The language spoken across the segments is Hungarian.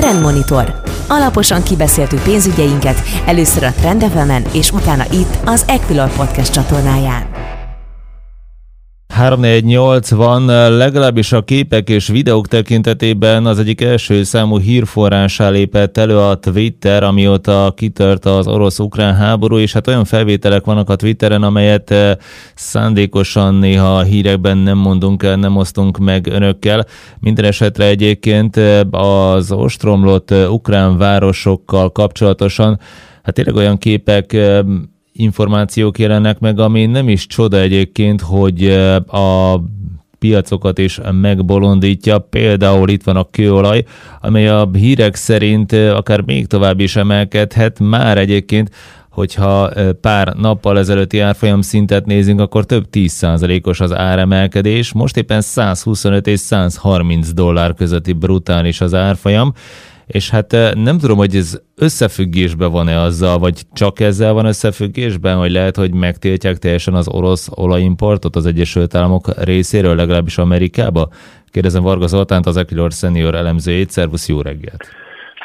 Trendmonitor. Alaposan kibeszéltük pénzügyeinket, először a Trend és utána itt az Equilor Podcast csatornáján. 348 van, legalábbis a képek és videók tekintetében az egyik első számú hírforrásá lépett elő a Twitter, amióta kitört az orosz-ukrán háború, és hát olyan felvételek vannak a Twitteren, amelyet eh, szándékosan néha a hírekben nem mondunk el, nem osztunk meg önökkel. Minden esetre egyébként eh, az ostromlott eh, ukrán városokkal kapcsolatosan, hát tényleg olyan képek információk jelennek meg, ami nem is csoda egyébként, hogy a piacokat is megbolondítja. Például itt van a kőolaj, amely a hírek szerint akár még tovább is emelkedhet. Már egyébként hogyha pár nappal ezelőtti árfolyam szintet nézünk, akkor több 10%-os az áremelkedés. Most éppen 125 és 130 dollár közötti brutális az árfolyam és hát nem tudom, hogy ez összefüggésben van-e azzal, vagy csak ezzel van összefüggésben, hogy lehet, hogy megtiltják teljesen az orosz olajimportot az Egyesült Államok részéről, legalábbis Amerikába? Kérdezem Varga Zoltánt, az Equilor Senior elemzőjét. Szervusz, jó reggelt!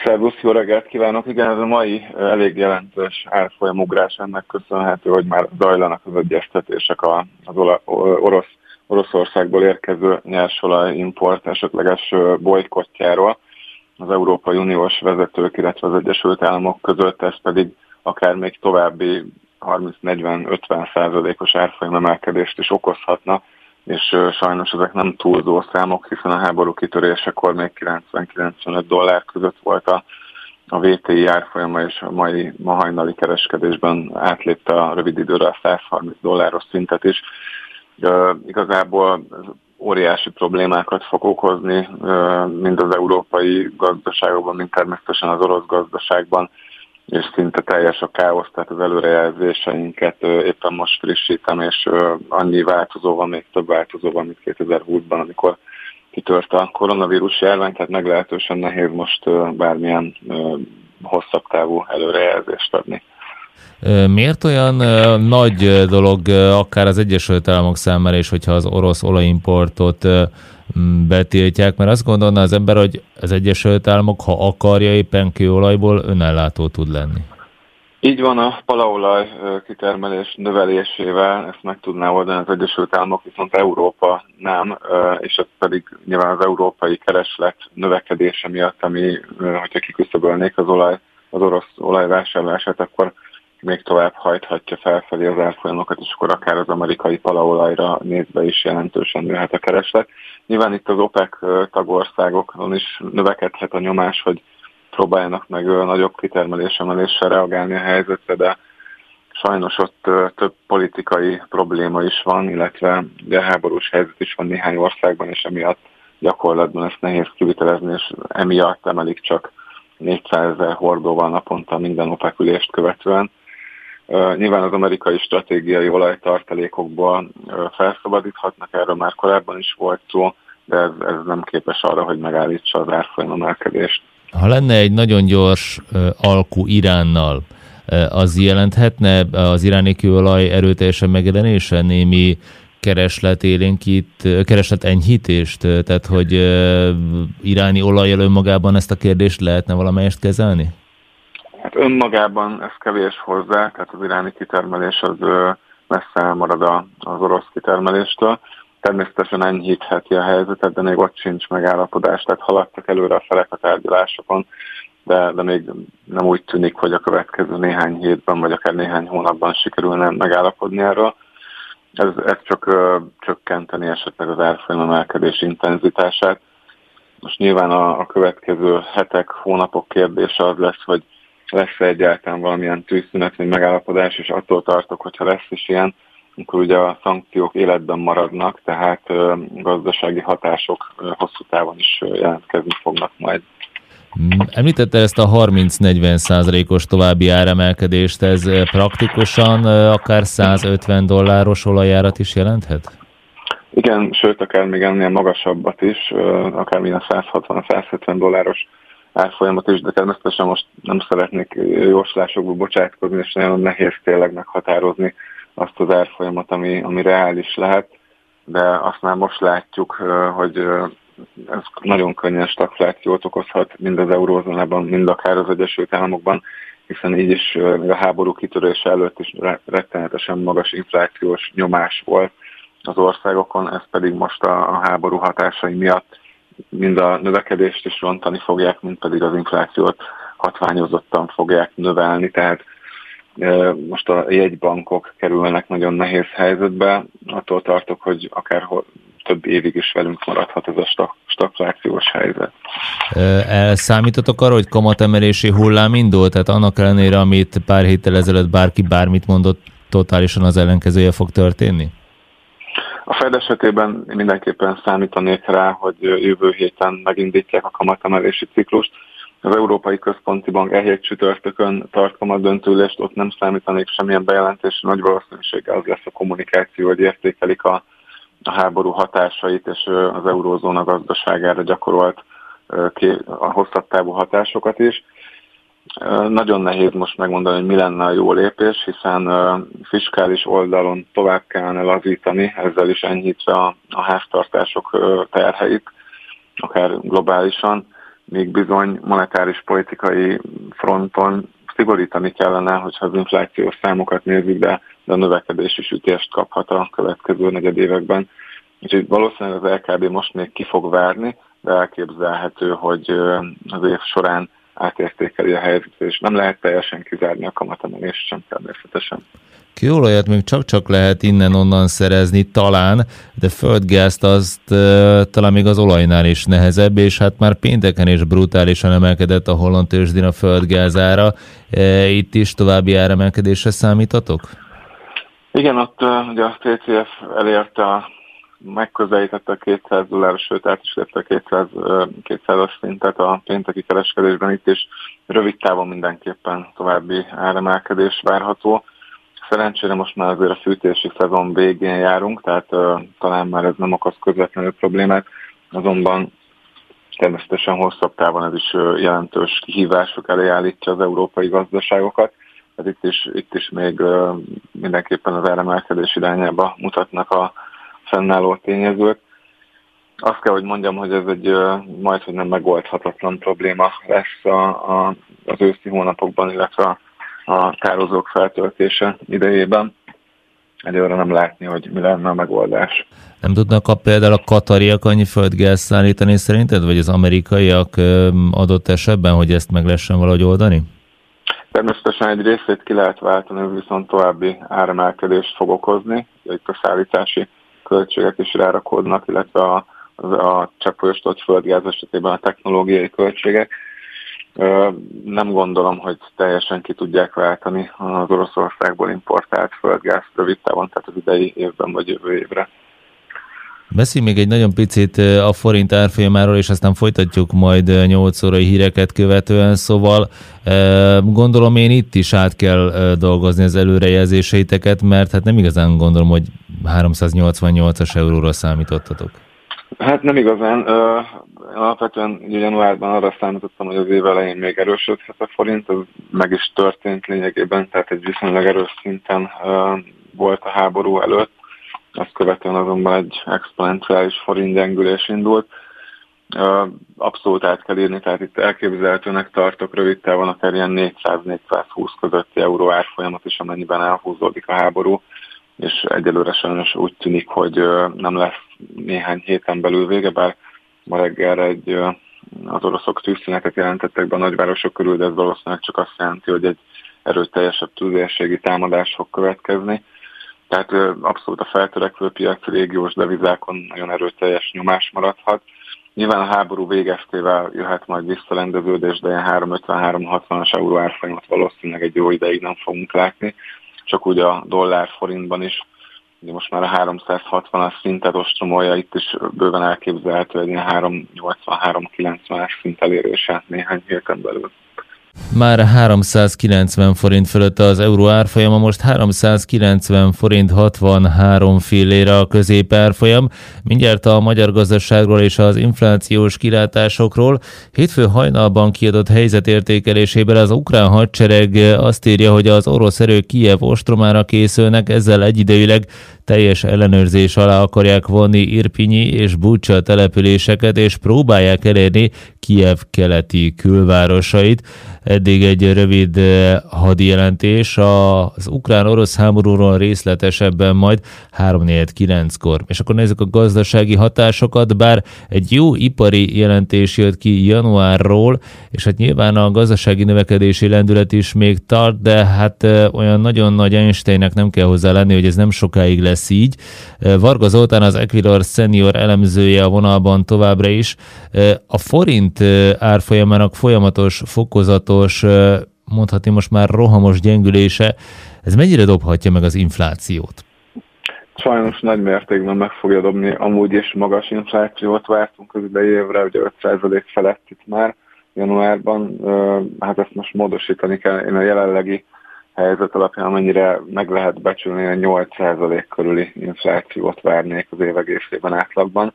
Szervusz, jó reggelt kívánok! Igen, ez a mai elég jelentős árfolyamugrás ennek köszönhető, hogy már zajlanak az egyeztetések az orosz, Oroszországból érkező nyersolaj import esetleges bolykottjáról az Európai Uniós vezetők, illetve az Egyesült Államok között, ez pedig akár még további 30-40-50 százalékos árfolyam emelkedést is okozhatna, és sajnos ezek nem túlzó számok, hiszen a háború kitörésekor még 90-95 dollár között volt a, a VTI árfolyama, és a mai, ma hajnali kereskedésben átlépte a rövid időre a 130 dolláros szintet is. De igazából óriási problémákat fog okozni, mind az európai gazdaságokban, mind természetesen az orosz gazdaságban, és szinte teljes a káosz, tehát az előrejelzéseinket éppen most frissítem, és annyi változó van, még több változó van, mint 2020-ban, amikor kitört a koronavírus járvány, tehát meglehetősen nehéz most bármilyen hosszabb távú előrejelzést adni. Miért olyan nagy dolog akár az Egyesült Államok számára is, hogyha az orosz olajimportot betiltják, mert azt gondolna az ember, hogy az Egyesült Államok, ha akarja, éppen kőolajból önellátó tud lenni. Így van, a palaolaj kitermelés növelésével ezt meg tudná oldani az Egyesült Államok, viszont Európa nem, és ez pedig nyilván az európai kereslet növekedése miatt, ami, hogyha kiküszöbölnék az olaj, az orosz olajvásárlását, akkor még tovább hajthatja felfelé az árfolyamokat, és akkor akár az amerikai palaolajra nézve is jelentősen nőhet a kereslet. Nyilván itt az OPEC tagországokon is növekedhet a nyomás, hogy próbáljanak meg nagyobb kitermelésemeléssel reagálni a helyzetre, de sajnos ott több politikai probléma is van, illetve de háborús helyzet is van néhány országban, és emiatt gyakorlatban ezt nehéz kivitelezni, és emiatt emelik csak 400 ezer hordóval naponta minden OPEC ülést követően. Nyilván az amerikai stratégiai olajtartalékokból felszabadíthatnak, erről már korábban is volt szó, de ez, ez nem képes arra, hogy megállítsa az árfolyam emelkedést. Ha lenne egy nagyon gyors alkú Iránnal, az jelenthetne az iráni kőolaj erőteljesen megjelenése, némi kereslet élénkít, kereslet enyhítést, tehát hogy iráni olaj önmagában ezt a kérdést lehetne valamelyest kezelni? Hát önmagában ez kevés hozzá, tehát az iráni kitermelés az messze elmarad az orosz kitermeléstől. Természetesen enyhítheti a helyzetet, de még ott sincs megállapodás, tehát haladtak előre a felek a tárgyalásokon, de, de még nem úgy tűnik, hogy a következő néhány hétben, vagy akár néhány hónapban sikerülne megállapodni erről. Ez, ez csak ö, csökkenteni esetleg az árfolyam emelkedés intenzitását. Most nyilván a, a következő hetek, hónapok kérdése az lesz, hogy lesz -e egyáltalán valamilyen tűzszünet vagy megállapodás, és attól tartok, hogyha lesz is ilyen, akkor ugye a szankciók életben maradnak, tehát gazdasági hatások hosszú távon is jelentkezni fognak majd. Mm, említette ezt a 30-40 százalékos további áremelkedést, ez praktikusan akár 150 dolláros olajárat is jelenthet? Igen, sőt, akár még ennél magasabbat is, akár még a 160-170 dolláros árfolyamot is, de természetesen most nem szeretnék jóslásokba bocsátkozni, és nagyon nehéz tényleg meghatározni azt az árfolyamot, ami, ami reális lehet, de azt már most látjuk, hogy ez nagyon könnyen stagflációt okozhat mind az eurózónában, mind akár az Egyesült Államokban, hiszen így is a háború kitörése előtt is rettenetesen magas inflációs nyomás volt az országokon, ez pedig most a háború hatásai miatt mind a növekedést is rontani fogják, mind pedig az inflációt hatványozottan fogják növelni, tehát most a jegybankok kerülnek nagyon nehéz helyzetbe, attól tartok, hogy akár több évig is velünk maradhat ez a stagflációs helyzet. Elszámítotok arra, hogy kamatemelési hullám indult? Tehát annak ellenére, amit pár héttel ezelőtt bárki bármit mondott, totálisan az ellenkezője fog történni? A Fed esetében mindenképpen számítanék rá, hogy jövő héten megindítják a kamatemelési ciklust. Az Európai Központi Bank ehelyett csütörtökön tart kamat döntőlést, ott nem számítanék semmilyen bejelentésre, nagy valószínűséggel az lesz a kommunikáció, hogy értékelik a, a háború hatásait és az eurózóna gazdaságára gyakorolt a hosszabb távú hatásokat is. Nagyon nehéz most megmondani, hogy mi lenne a jó lépés, hiszen fiskális oldalon tovább kellene lazítani, ezzel is enyhítve a, a háztartások terheit, akár globálisan, még bizony monetáris politikai fronton szigorítani kellene, hogyha az inflációs számokat nézzük, de, de a növekedés is ütést kaphat a következő negyedévekben. Úgyhogy valószínűleg az LKB most még ki fog várni, de elképzelhető, hogy az év során átértékeli a helyzetet, és nem lehet teljesen kizárni a kamatemelést sem természetesen. Kőolajat még csak-csak lehet innen-onnan szerezni talán, de földgázt azt e, talán még az olajnál is nehezebb, és hát már pénteken is brutálisan emelkedett a holland tőzsdén a földgázára. E, itt is további áremelkedésre számítatok? Igen, ott ugye a TCF elérte a megközelítette a 200 dollár, sőt át is a 200, 200-as szintet a pénteki kereskedésben itt, és rövid távon mindenképpen további áremelkedés várható. Szerencsére most már azért a fűtési szezon végén járunk, tehát uh, talán már ez nem okoz közvetlenül problémát, azonban természetesen hosszabb távon ez is uh, jelentős kihívások elé állítja az európai gazdaságokat. Tehát itt is, itt is még uh, mindenképpen az áremelkedés irányába mutatnak a fennálló tényezők. Azt kell, hogy mondjam, hogy ez egy majd, hogy nem megoldhatatlan probléma lesz a, a, az őszi hónapokban, illetve a, a tározók feltöltése idejében. Egyőre nem látni, hogy mi lenne a megoldás. Nem tudnak a, például a katariak annyi földgáz szállítani szerinted, vagy az amerikaiak adott esetben, hogy ezt meg lehessen valahogy oldani? Természetesen egy részét ki lehet váltani, viszont további áremelkedést fog okozni, itt a szállítási költségek is rárakódnak, illetve a, a cseppfolyósított földgáz esetében a technológiai költségek. Nem gondolom, hogy teljesen ki tudják váltani az Oroszországból importált földgáz rövid távon, tehát az idei évben vagy jövő évre. Beszélj még egy nagyon picit a forint árfolyamáról, és aztán folytatjuk majd 8 órai híreket követően, szóval gondolom én itt is át kell dolgozni az előrejelzéseiteket, mert hát nem igazán gondolom, hogy 388-as euróra számítottatok. Hát nem igazán. Uh, alapvetően januárban arra számítottam, hogy az év elején még erősödhet a forint, ez meg is történt lényegében, tehát egy viszonylag erős szinten volt a háború előtt ezt követően azonban egy exponenciális forint gyengülés indult. Abszolút át kell írni, tehát itt elképzelhetőnek tartok rövid távon akár ilyen 400-420 közötti euró árfolyamat is, amennyiben elhúzódik a háború, és egyelőre sajnos úgy tűnik, hogy nem lesz néhány héten belül vége, bár ma reggel egy az oroszok tűzszünetet jelentettek be a nagyvárosok körül, de ez valószínűleg csak azt jelenti, hogy egy erőteljesebb tűzérségi támadás fog következni. Tehát abszolút a feltörekvő piac régiós devizákon nagyon erőteljes nyomás maradhat. Nyilván a háború végeztével jöhet majd visszalendeződés, de ilyen 350-360-as euró árfolyamat valószínűleg egy jó ideig nem fogunk látni. Csak úgy a dollár forintban is, ugye most már a 360-as szintet ostromolja, itt is bőven elképzelhető egy ilyen 380-390-es szint elérése néhány héten belül. Már 390 forint fölött az euró árfolyama, most 390 forint 63 fillére a középárfolyam. Mindjárt a magyar gazdaságról és az inflációs kilátásokról. Hétfő hajnalban kiadott helyzetértékelésében az ukrán hadsereg azt írja, hogy az orosz erők Kiev ostromára készülnek, ezzel egyidejűleg teljes ellenőrzés alá akarják vonni Irpinyi és Bucsa településeket, és próbálják elérni Kiev keleti külvárosait. Eddig egy rövid eh, hadijelentés az ukrán-orosz háborúról részletesebben majd 3-4-9-kor. És akkor nézzük a gazdasági hatásokat, bár egy jó ipari jelentés jött ki januárról, és hát nyilván a gazdasági növekedési lendület is még tart, de hát eh, olyan nagyon nagy Einsteinnek nem kell hozzá lenni, hogy ez nem sokáig lesz így. Eh, Varga Zoltán az Equilor senior elemzője a vonalban továbbra is. A forint árfolyamának folyamatos, fokozatos, mondhatni most már rohamos gyengülése, ez mennyire dobhatja meg az inflációt? Sajnos nagy mértékben meg fogja dobni, amúgy is magas inflációt vártunk az idei évre, ugye 5% felett itt már januárban, hát ezt most módosítani kell, én a jelenlegi helyzet alapján mennyire meg lehet becsülni, a 8% körüli inflációt várnék az év egészében átlagban.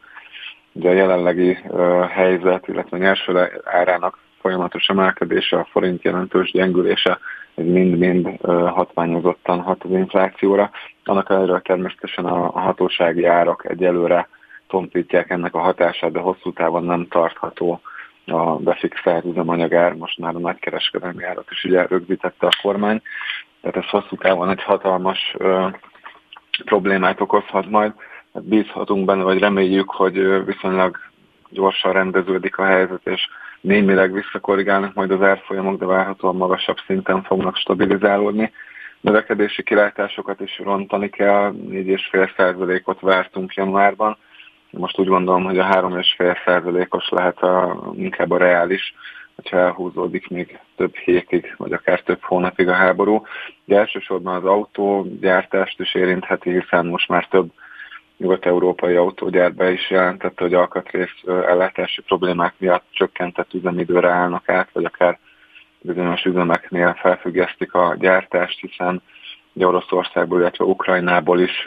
Ugye a jelenlegi uh, helyzet, illetve a nyerső árának folyamatos emelkedése, a forint jelentős gyengülése, ez mind-mind uh, hatványozottan hat az inflációra. Annak ellenére természetesen a, a hatósági árak egyelőre tompítják ennek a hatását, de hosszú távon nem tartható a befixált üzemanyagár, most már a nagykereskedelmi árat is ugye rögzítette a kormány, tehát ez hosszú távon egy hatalmas ö, problémát okozhat majd. Hát bízhatunk benne, vagy reméljük, hogy viszonylag gyorsan rendeződik a helyzet, és némileg visszakorrigálnak majd az árfolyamok, de várhatóan magasabb szinten fognak stabilizálódni. Növekedési kilátásokat is rontani kell, 4,5%-ot vártunk januárban, most úgy gondolom, hogy a 3,5 százalékos lehet a, inkább a reális, hogyha elhúzódik még több hétig, vagy akár több hónapig a háború. De elsősorban az autógyártást is érintheti, hiszen most már több nyugat-európai autógyár be is jelentette, hogy alkatrész ellátási problémák miatt csökkentett üzemidőre állnak át, vagy akár bizonyos üzemeknél felfüggesztik a gyártást, hiszen Oroszországból, illetve Ukrajnából is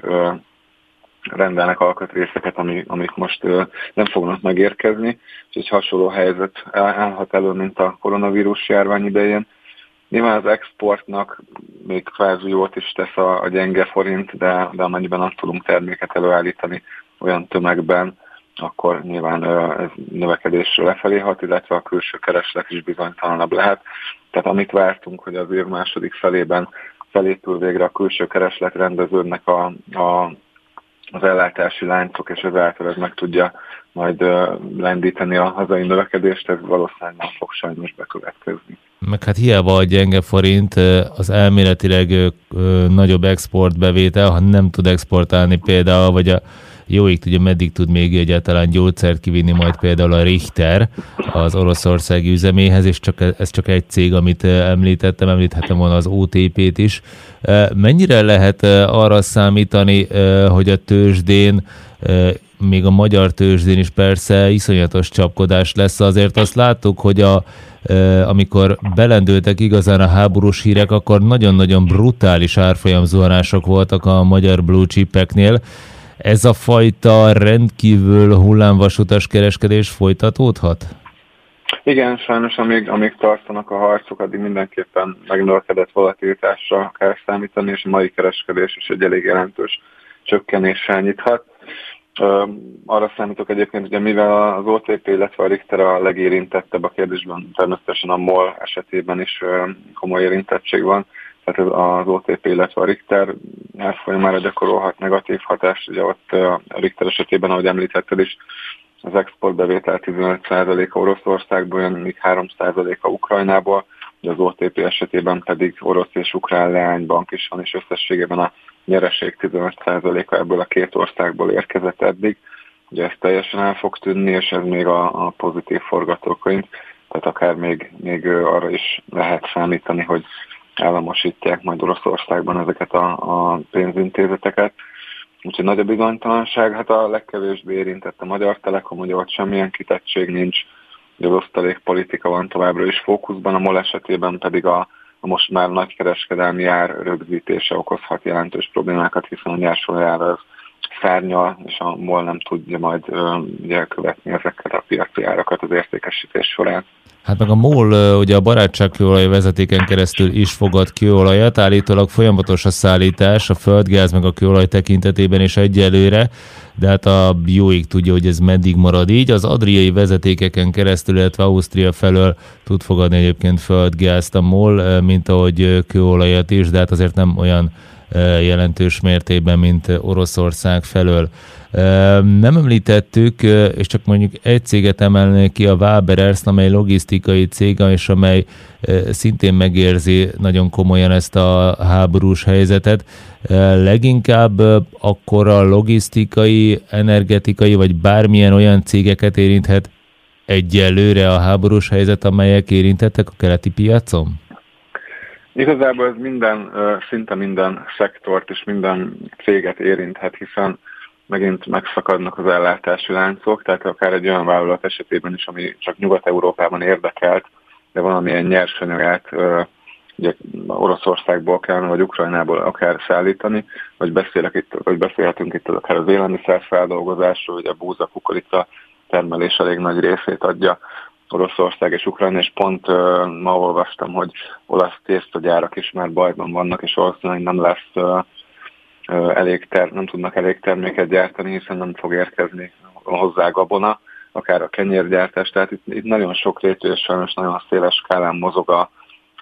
rendelnek alkatrészeket, ami, amik most ö, nem fognak megérkezni, és egy hasonló helyzet állhat elő, mint a koronavírus járvány idején. Nyilván az exportnak még kvázi jót is tesz a, a gyenge forint, de, de amennyiben nem tudunk terméket előállítani olyan tömegben, akkor nyilván ez növekedésre lefelé hat, illetve a külső kereslet is bizonytalanabb lehet. Tehát amit vártunk, hogy az év második felében felépül végre a külső kereslet rendeződnek a, a az ellátási láncok, és ezáltal ez meg tudja majd lendíteni a hazai növekedést, ez valószínűleg nem fog sajnos bekövetkezni. Meg hát hiába a gyenge forint, az elméletileg nagyobb exportbevétel, ha nem tud exportálni például, vagy a jóig tudja, meddig tud még egyáltalán gyógyszert kivinni majd például a Richter az oroszországi üzeméhez, és csak, ez csak egy cég, amit említettem, említhetem volna az OTP-t is. Mennyire lehet arra számítani, hogy a tőzsdén még a magyar tőzsdén is persze iszonyatos csapkodás lesz. Azért azt láttuk, hogy a, amikor belendültek igazán a háborús hírek, akkor nagyon-nagyon brutális árfolyamzuhanások voltak a magyar blue chipeknél ez a fajta rendkívül hullámvasutas kereskedés folytatódhat? Igen, sajnos amíg, amíg tartanak a harcok, addig mindenképpen megnövekedett volatilitásra kell számítani, és a mai kereskedés is egy elég jelentős csökkenéssel nyithat. Arra számítok egyébként, hogy mivel az OTP, illetve a Richter a legérintettebb a kérdésben, természetesen a MOL esetében is komoly érintettség van, az OTP, illetve a Richter árfolyamára gyakorolhat negatív hatást. Ugye ott a Richter esetében, ahogy említetted is, az exportbevétel 15%-a Oroszországból jön, míg 3%-a Ukrajnából, az OTP esetében pedig orosz és ukrán leánybank is van, és összességében a nyereség 15%-a ebből a két országból érkezett eddig. Ugye ez teljesen el fog tűnni, és ez még a, a pozitív forgatókönyv, tehát akár még, még arra is lehet számítani, hogy államosítják majd Oroszországban ezeket a, a pénzintézeteket. Úgyhogy nagy a bizonytalanság, hát a legkevésbé érintett a Magyar Telekom, ugye ott semmilyen kitettség nincs, de az politika van továbbra is fókuszban, a MOL esetében pedig a, a most már nagykereskedelmi ár rögzítése okozhat jelentős problémákat, hiszen a nyersolajár az szárnyal, és a MOL nem tudja majd ugye, követni ezeket a piaci árakat az értékesítés során. Hát meg a MOL ugye a barátságkőolaj vezetéken keresztül is fogad kőolajat, állítólag folyamatos a szállítás, a földgáz meg a kőolaj tekintetében is egyelőre, de hát a jóig tudja, hogy ez meddig marad így. Az adriai vezetékeken keresztül, illetve Ausztria felől tud fogadni egyébként földgázt a MOL, mint ahogy kőolajat is, de hát azért nem olyan jelentős mértékben, mint Oroszország felől. Nem említettük, és csak mondjuk egy céget emelnék ki, a Waberers, amely logisztikai cég, és amely szintén megérzi nagyon komolyan ezt a háborús helyzetet. Leginkább akkor a logisztikai, energetikai, vagy bármilyen olyan cégeket érinthet egyelőre a háborús helyzet, amelyek érintettek a keleti piacon? Igazából ez minden, szinte minden szektort és minden céget érinthet, hiszen megint megszakadnak az ellátási láncok, tehát akár egy olyan vállalat esetében is, ami csak Nyugat-Európában érdekelt, de valamilyen nyersanyagát ugye Oroszországból kellene, vagy Ukrajnából akár szállítani, vagy, beszélek itt, vagy beszélhetünk itt akár az élelmiszerfeldolgozásról, hogy a búza kukorica termelés elég nagy részét adja Oroszország és Ukrajna, és pont uh, ma olvastam, hogy olasz tésztagyárak is már bajban vannak, és valószínűleg nem lesz uh, elég ter, nem tudnak elég terméket gyártani, hiszen nem fog érkezni hozzá gabona, akár a kenyérgyártás, tehát itt, itt nagyon sok rétű és sajnos nagyon széles skálán mozog a,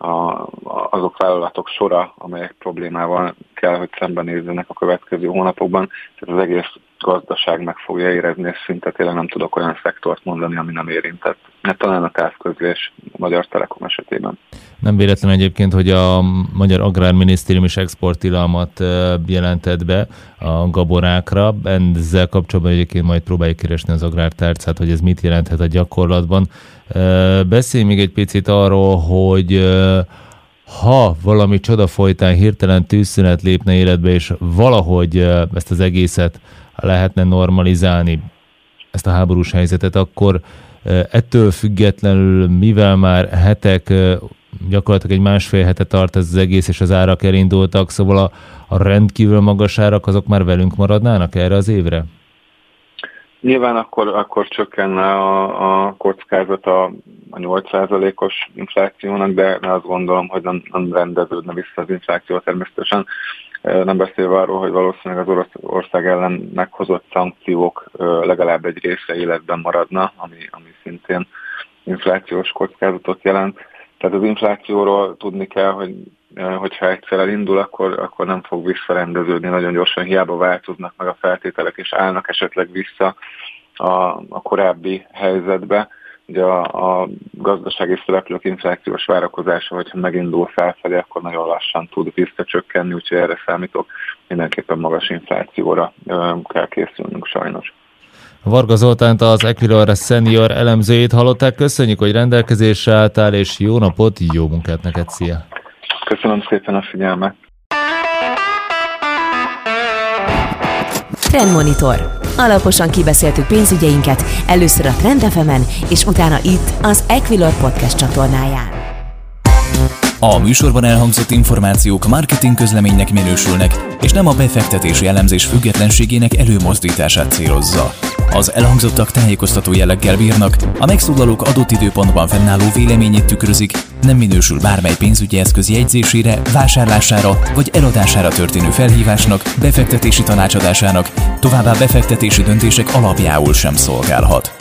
a, azok vállalatok sora, amelyek problémával kell, hogy szembenézzenek a következő hónapokban. Tehát az egész gazdaság meg fogja érezni, és szinte tényleg nem tudok olyan szektort mondani, ami nem érintett. Hát talán a távközlés a Magyar Telekom esetében. Nem véletlen egyébként, hogy a Magyar Agrárminisztérium is exporttilalmat jelentett be a gaborákra. Ezzel kapcsolatban egyébként majd próbáljuk keresni az agrártárcát, hogy ez mit jelenthet a gyakorlatban. Beszélj még egy picit arról, hogy ha valami csoda folytán hirtelen tűzszünet lépne életbe, és valahogy ezt az egészet lehetne normalizálni, ezt a háborús helyzetet, akkor ettől függetlenül, mivel már hetek, gyakorlatilag egy másfél hete tart ez az egész, és az árak elindultak, szóval a, a rendkívül magas árak azok már velünk maradnának erre az évre? Nyilván akkor, akkor csökkenne a, a kockázat a, a 8%-os inflációnak, de azt gondolom, hogy nem, nem rendeződne vissza az infláció természetesen. Nem beszélve arról, hogy valószínűleg az Oroszország ellen meghozott szankciók legalább egy része életben maradna, ami, ami szintén inflációs kockázatot jelent. Tehát az inflációról tudni kell, hogy hogyha egyszer elindul, akkor, akkor nem fog visszarendeződni nagyon gyorsan, hiába változnak meg a feltételek, és állnak esetleg vissza a, a korábbi helyzetbe. Ugye a, a gazdasági szereplők inflációs várakozása, hogyha megindul felfelé, akkor nagyon lassan tud visszacsökkenni, úgyhogy erre számítok. Mindenképpen magas inflációra kell készülnünk sajnos. Varga Zoltánt az Equilor senior elemzőjét hallották. Köszönjük, hogy rendelkezésre álltál, és jó napot, jó munkát neked, szia! Köszönöm szépen a figyelmet! Trendmonitor. Alaposan kibeszéltük pénzügyeinket, először a Trend fm és utána itt az Equilor Podcast csatornáján. A műsorban elhangzott információk marketing közleménynek minősülnek, és nem a befektetési elemzés függetlenségének előmozdítását célozza. Az elhangzottak tájékoztató jelleggel bírnak, a megszólalók adott időpontban fennálló véleményét tükrözik, nem minősül bármely pénzügyi eszköz jegyzésére, vásárlására vagy eladására történő felhívásnak, befektetési tanácsadásának, továbbá befektetési döntések alapjául sem szolgálhat.